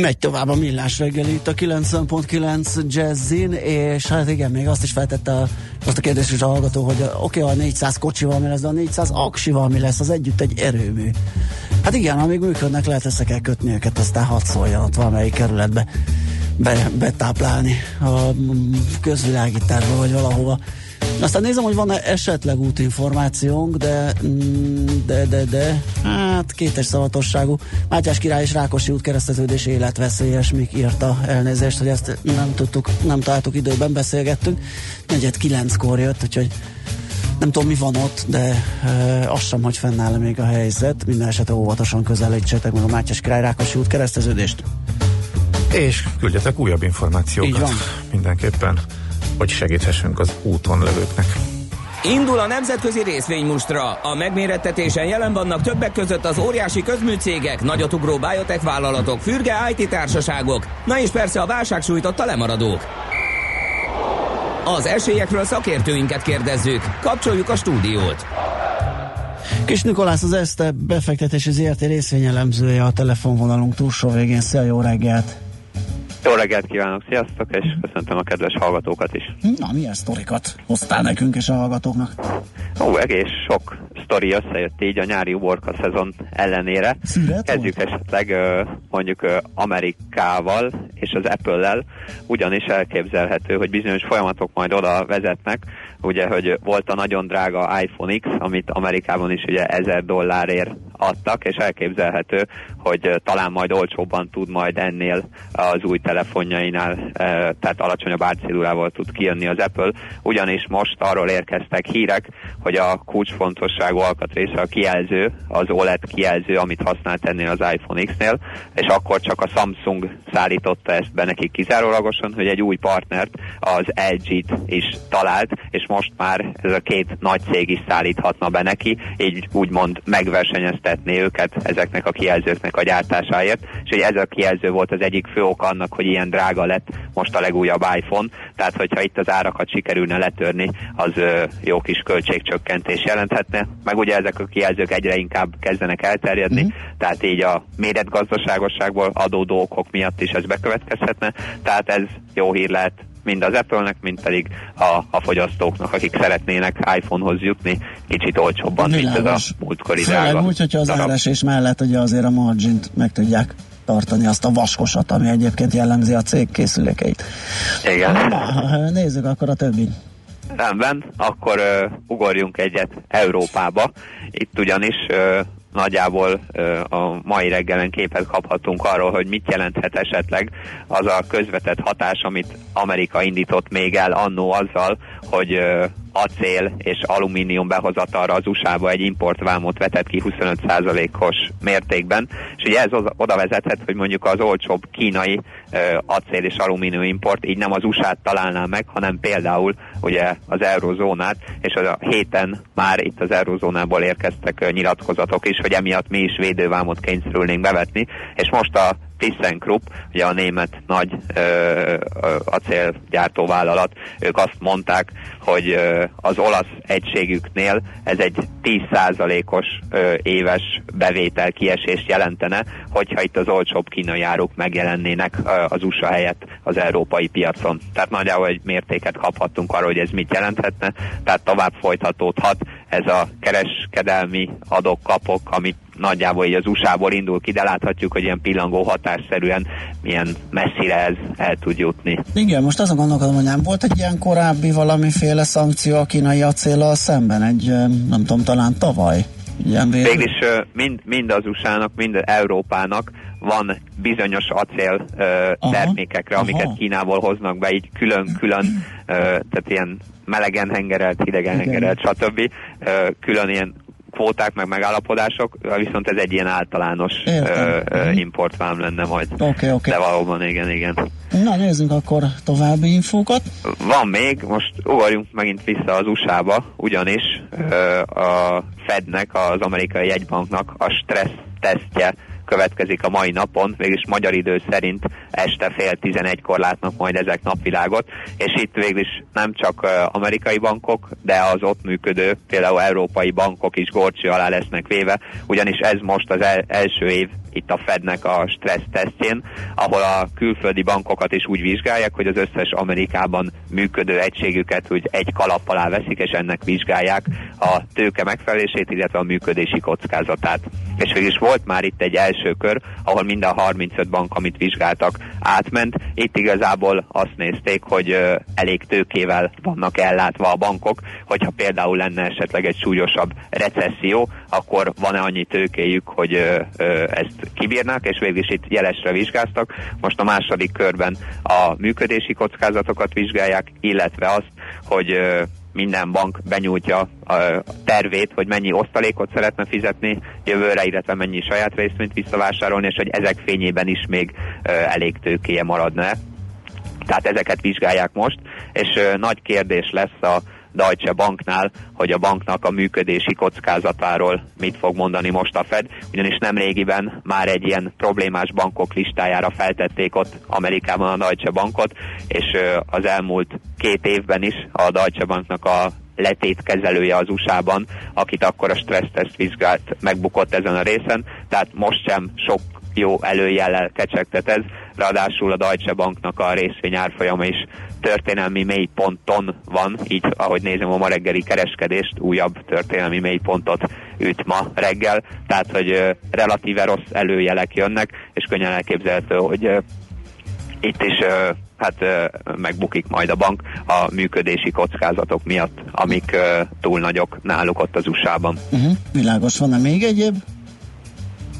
Megy tovább a millás reggeli itt a 90.9 Jazzin, és hát igen, még azt is feltette a, azt a kérdést is a hallgató, hogy oké, okay, a 400 kocsival mi lesz, de a 400 aksival mi lesz, az együtt egy erőmű. Hát igen, amíg működnek, lehet össze kell kötni őket, aztán hadd szóljon ott valamelyik kerületbe be, betáplálni a közvilágításba, vagy valahova. Aztán nézem, hogy van-e esetleg útinformációnk, de, mm, de, de, de, hát kétes szavatosságú. Mátyás király és Rákosi út kereszteződés életveszélyes, még írta elnézést, hogy ezt nem tudtuk, nem találtuk időben, beszélgettünk. Negyed kilenckor jött, úgyhogy nem tudom, mi van ott, de e, azt sem, hogy fennáll még a helyzet. Minden esetre óvatosan közelítsetek meg a Mátyás király Rákosi út kereszteződést. És küldjetek újabb információkat. Így van. Mindenképpen, hogy segíthessünk az úton levőknek. Indul a nemzetközi részvénymustra. A megmérettetésen jelen vannak többek között az óriási közműcégek, nagyotugró biotech vállalatok, fürge IT társaságok, na és persze a válság sújtotta lemaradók. Az esélyekről szakértőinket kérdezzük. Kapcsoljuk a stúdiót. Kis Nikolász az ESZTE befektetési ZRT részvényelemzője a telefonvonalunk túlsó végén. Szia, jó reggelt! Jó reggelt kívánok, sziasztok, és köszöntöm a kedves hallgatókat is. Na, milyen sztorikat hoztál nekünk és a hallgatóknak? Ó, egész sok sztori összejött így a nyári uborka szezon ellenére. Szület Kezdjük esetleg ö, mondjuk Amerikával és az Apple-lel, ugyanis elképzelhető, hogy bizonyos folyamatok majd oda vezetnek, ugye, hogy volt a nagyon drága iPhone X, amit Amerikában is ugye 1000 dollárért adtak, és elképzelhető, hogy talán majd olcsóbban tud majd ennél az új telefonjainál, tehát alacsonyabb árcélulával tud kijönni az Apple, ugyanis most arról érkeztek hírek, hogy a kulcsfontosságú alkatrésze a kijelző, az OLED kijelző, amit használt ennél az iPhone X-nél, és akkor csak a Samsung szállította ezt be nekik kizárólagosan, hogy egy új partnert, az LG-t is talált, és most már ez a két nagy cég is szállíthatna be neki, így úgymond megversenyeztetné őket ezeknek a kijelzőknek a gyártásáért, és hogy ez a kijelző volt az egyik fő ok annak, hogy ilyen drága lett most a legújabb iPhone, tehát hogyha itt az árakat sikerülne letörni, az jó kis költségcsökkentés jelenthetne, meg ugye ezek a kijelzők egyre inkább kezdenek elterjedni, mm. tehát így a méretgazdaságosságból adódó okok miatt is ez bekövetkezhetne, tehát ez jó hír lehet mind az Apple-nek, mind pedig a, a fogyasztóknak, akik szeretnének iPhone-hoz jutni kicsit olcsóbban, mint ez a múltkori Főleg drága. úgy, hogyha az áresés mellett ugye azért a margint meg tudják tartani azt a vaskosat, ami egyébként jellemzi a cég készülékeit. Igen. Na, nézzük akkor a többi. Rendben, akkor ö, ugorjunk egyet Európába. Itt ugyanis ö, nagyjából ö, a mai reggelen képet kaphatunk arról, hogy mit jelenthet esetleg az a közvetett hatás, amit Amerika indított még el annó azzal, hogy ö, acél és alumínium behozatalra az USA-ba egy importvámot vetett ki 25%-os mértékben, és ugye ez oda- vezethet, hogy mondjuk az olcsóbb kínai ö, acél és alumínium import így nem az USA-t találná meg, hanem például ugye az eurozónát, és az a héten már itt az eurozónából érkeztek ö, nyilatkozatok is, hogy emiatt mi is védővámot kényszerülnénk bevetni, és most a ThyssenKrupp, ugye a német nagy ö, ö, acélgyártóvállalat, ők azt mondták, hogy ö, az olasz egységüknél ez egy 10%-os ö, éves bevétel kiesést jelentene, hogyha itt az olcsóbb kínai áruk megjelennének ö, az USA helyett az európai piacon. Tehát nagyjából egy mértéket kaphattunk arra, hogy ez mit jelenthetne, tehát tovább folytatódhat ez a kereskedelmi adok-kapok, amit nagyjából így az USA-ból indul ki, de láthatjuk, hogy ilyen pillangó hatásszerűen milyen messzire ez el tud jutni. Igen, most azon gondolkodom, hogy nem volt egy ilyen korábbi valamiféle szankció a kínai acéllal szemben, egy nem tudom, talán tavaly. Ö, mind, mind az USA-nak, mind Európának van bizonyos acél ö, Aha, termékekre, aha. amiket Kínából hoznak be, így külön-külön, ö, tehát ilyen melegen hengerelt, hidegen Igen. hengerelt, stb. Ö, külön ilyen kvóták, meg megállapodások, viszont ez egy ilyen általános Értem. ö, ö, Mhm. importvám lenne majd. Oké, oké. De valóban igen, igen. Na, nézzünk akkor további infókat. Van még, most ugorjunk megint vissza az USA-ba, ugyanis ö, a Fednek, az amerikai jegybanknak a stressz tesztje következik a mai napon, végülis magyar idő szerint este fél tizenegykor látnak majd ezek napvilágot, és itt végülis nem csak amerikai bankok, de az ott működő, például európai bankok is górcső alá lesznek véve, ugyanis ez most az el- első év itt a Fednek a stressz tesztjén, ahol a külföldi bankokat is úgy vizsgálják, hogy az összes Amerikában működő egységüket úgy egy kalap alá veszik, és ennek vizsgálják a tőke megfelelését, illetve a működési kockázatát. És végül is volt már itt egy első kör, ahol mind a 35 bank, amit vizsgáltak, átment. Itt igazából azt nézték, hogy elég tőkével vannak ellátva a bankok, hogyha például lenne esetleg egy súlyosabb recesszió, akkor van-e annyi tőkéjük, hogy ezt kibírnák, és végül is itt jelesre vizsgáztak. Most a második körben a működési kockázatokat vizsgálják, illetve azt, hogy minden bank benyújtja a tervét, hogy mennyi osztalékot szeretne fizetni jövőre, illetve mennyi saját részvényt visszavásárolni, és hogy ezek fényében is még elég tőkéje maradna. Tehát ezeket vizsgálják most, és nagy kérdés lesz a Deutsche Banknál, hogy a banknak a működési kockázatáról mit fog mondani most a Fed, ugyanis nem régiben már egy ilyen problémás bankok listájára feltették ott Amerikában a Deutsche Bankot, és az elmúlt két évben is a Deutsche Banknak a letét kezelője az USA-ban, akit akkor a stresszteszt vizsgált, megbukott ezen a részen, tehát most sem sok jó előjellel kecsegtet ez, ráadásul a Deutsche Banknak a részvény árfolyama is történelmi mélyponton van, így ahogy nézem a ma reggeli kereskedést, újabb történelmi mélypontot üt ma reggel, tehát hogy relatíve rossz előjelek jönnek, és könnyen elképzelhető, hogy itt is hát megbukik majd a bank a működési kockázatok miatt, amik túl nagyok náluk ott az USA-ban. Uh-huh. Világos, van-e még egyéb?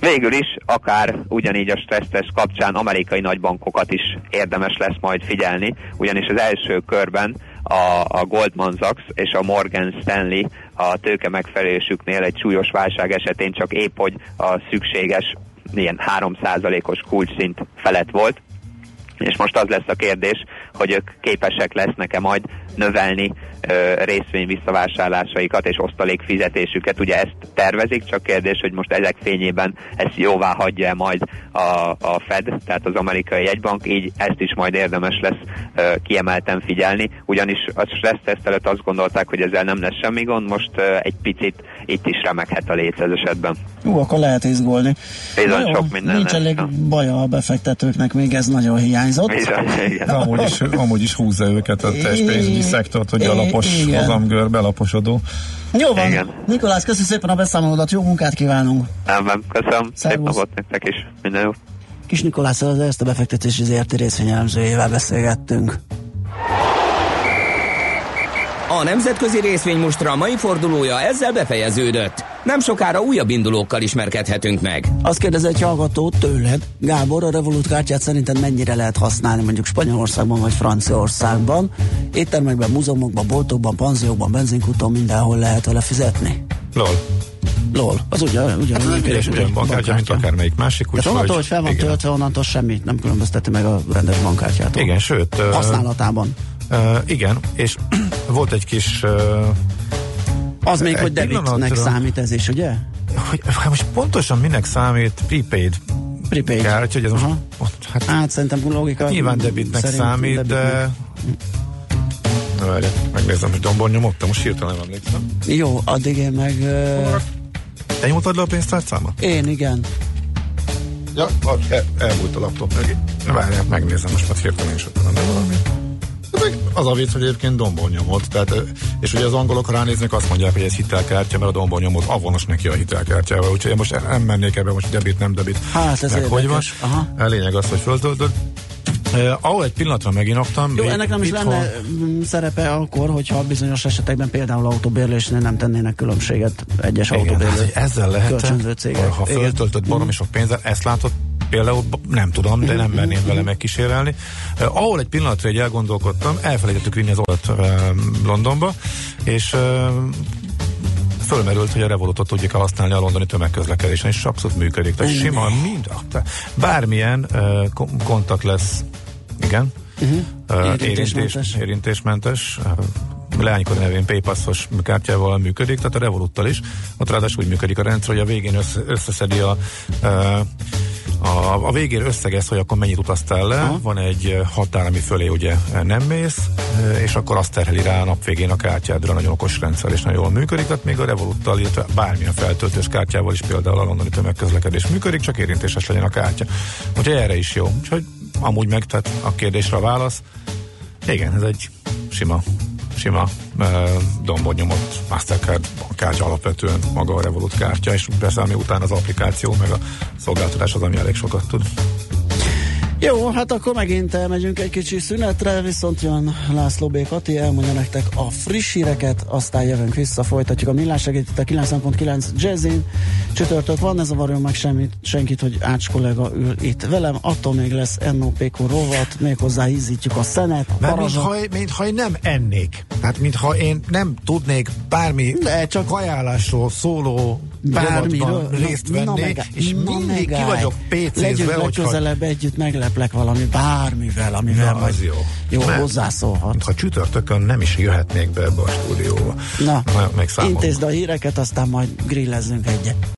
Végül is, akár ugyanígy a stressztest kapcsán amerikai nagybankokat is érdemes lesz majd figyelni, ugyanis az első körben a, a Goldman Sachs és a Morgan Stanley a tőke megfelelésüknél egy súlyos válság esetén csak épp, hogy a szükséges ilyen 3%-os kulcsszint felett volt, és most az lesz a kérdés, hogy ők képesek lesznek-e majd növelni ö, részvény visszavásárlásaikat és osztalék fizetésüket. Ugye ezt tervezik, csak kérdés, hogy most ezek fényében ezt jóvá hagyja majd a, a Fed, tehát az amerikai jegybank, így ezt is majd érdemes lesz ö, kiemelten figyelni, ugyanis a stresszteszt előtt azt gondolták, hogy ezzel nem lesz semmi gond, most ö, egy picit itt is remeghet a lét ez esetben. Jó, akkor lehet izgulni. Bizony, sok minden Nincs elég baja a befektetőknek, még ez nagyon hiányzott. Igen. Amúgy is, amúgy is húzza őket a teljes pénzügyi szektort, hogy a lapos Igen. hozamgörbe, laposodó. Jó van. Igen. Nikolás, köszönöm szépen a beszámolódat, jó munkát kívánunk. Nem, nem, köszönöm. Szép napot nektek is. Minden jó. Kis Nikolás az ezt a befektetési ZRT részvényelemzőjével beszélgettünk. A nemzetközi részvénymustra mai fordulója ezzel befejeződött. Nem sokára újabb indulókkal ismerkedhetünk meg. Azt kérdezi egy hallgató tőled, Gábor, a Revolut kártyát szerinted mennyire lehet használni mondjuk Spanyolországban vagy Franciaországban? Éttermekben, múzeumokban, boltokban, panziókban, benzinkúton, mindenhol lehet vele fizetni? Lol. Lol, az ugye, ugye, Hát ez egy ügyes ugyan bankkártya, mint akármelyik másik. Tehát onnantól, hogy fel van igen. töltve, onnantól semmit nem különbözteti meg a rendes bankkártyától. Igen, sőt... Használatában. Igen, és [CLEARS THROAT] volt egy kis... ö, Az még, egy hogy debitnek számít ez is, ugye? Hogy, hát most pontosan minek számít prepaid Prepaid. kártya, hogy ez most, ott, hát Hát szerintem logika. nyilván debitnek számít, debitnek. de... Na várjál, megnézem, hogy dombon nyomottam, most hirtelen nem emlékszem. Jó, addig én meg... Uh, Te nyomtad le a pénztárcámat? én igen. Ja, el, elmúlt a laptop mögé. Várjál, megnézem, most már hirtelen is ott van, valami. Hát meg Az a vicc, hogy egyébként dombon nyomott, tehát, és ugye az angolok, ránéznek, azt mondják, hogy ez hitelkártya, mert a dombon nyomott avonos neki a hitelkártyával, úgyhogy én most nem mennék ebbe, most debit, nem debit. Hát ez meg hogy van. Aha. A lényeg az, hogy föltöltöd, Uh, ahol egy pillanatra meginoktam. Jó, ennek nem is itthon... lenne mm, szerepe akkor, hogyha bizonyos esetekben például autóbérlésnél nem tennének különbséget egyes Igen, autóbérlő hát, ezzel lehet, ha föltöltött baromi sok pénzzel, ezt látod, például nem tudom, de nem merném vele megkísérelni. Uh, ahol egy pillanatra egy elgondolkodtam, elfelejtettük vinni az oldalt uh, Londonba, és uh, fölmerült, hogy a Revolutot tudjuk használni a londoni tömegközlekedésen, és abszolút működik. Tehát sima, mind, bármilyen uh, kon- kontakt lesz, igen, Uh-huh. uh, Érintésmentes. érintés, érintésmentes, uh, leánykori nevén PayPass-os kártyával működik, tehát a Revoluttal is. Ott ráadásul úgy működik a rendszer, hogy a végén össze, összeszedi a, uh, a, a végén összegez, hogy akkor mennyit utaztál le, Aha. van egy határ, ami fölé ugye nem mész, és akkor azt terheli rá a nap végén a kártyádra, nagyon okos rendszer, és nagyon jól működik, tehát még a Revoluttal, illetve bármilyen feltöltős kártyával is például a londoni tömegközlekedés működik, csak érintéses legyen a kártya. Úgyhogy erre is jó. Úgyhogy amúgy meg, tehát a kérdésre a válasz, igen, ez egy sima sima uh, dombon nyomott Mastercard bankkártya alapvetően maga a Revolut kártya, és persze ami után az applikáció, meg a szolgáltatás az, ami elég sokat tud. Jó, hát akkor megint elmegyünk egy kicsi szünetre, viszont jön László B. Kati, elmondja nektek a friss híreket, aztán jövünk vissza, folytatjuk a millásegít itt a 9.9 Jazzin. Csütörtök van, ne zavarjon meg semmit, senkit, hogy Ács kollega ül itt velem, attól még lesz NOPQ rovat, méghozzá ízítjuk a szenet, Mert mintha, mintha én nem ennék. Tehát mintha én nem tudnék bármi De csak kajálásról szóló Bármiről, részt venni, megáll- és na mindig ki megállj. vagyok pécézve, Legyünk legközelebb együtt, megleplek valami, bármivel, amivel Na, az jó. jó Mert- hozzászólhat. Ha csütörtökön nem is jöhetnék be ebbe a stúdióba. Na, Na, számolok. intézd a híreket, aztán majd grillezzünk egyet.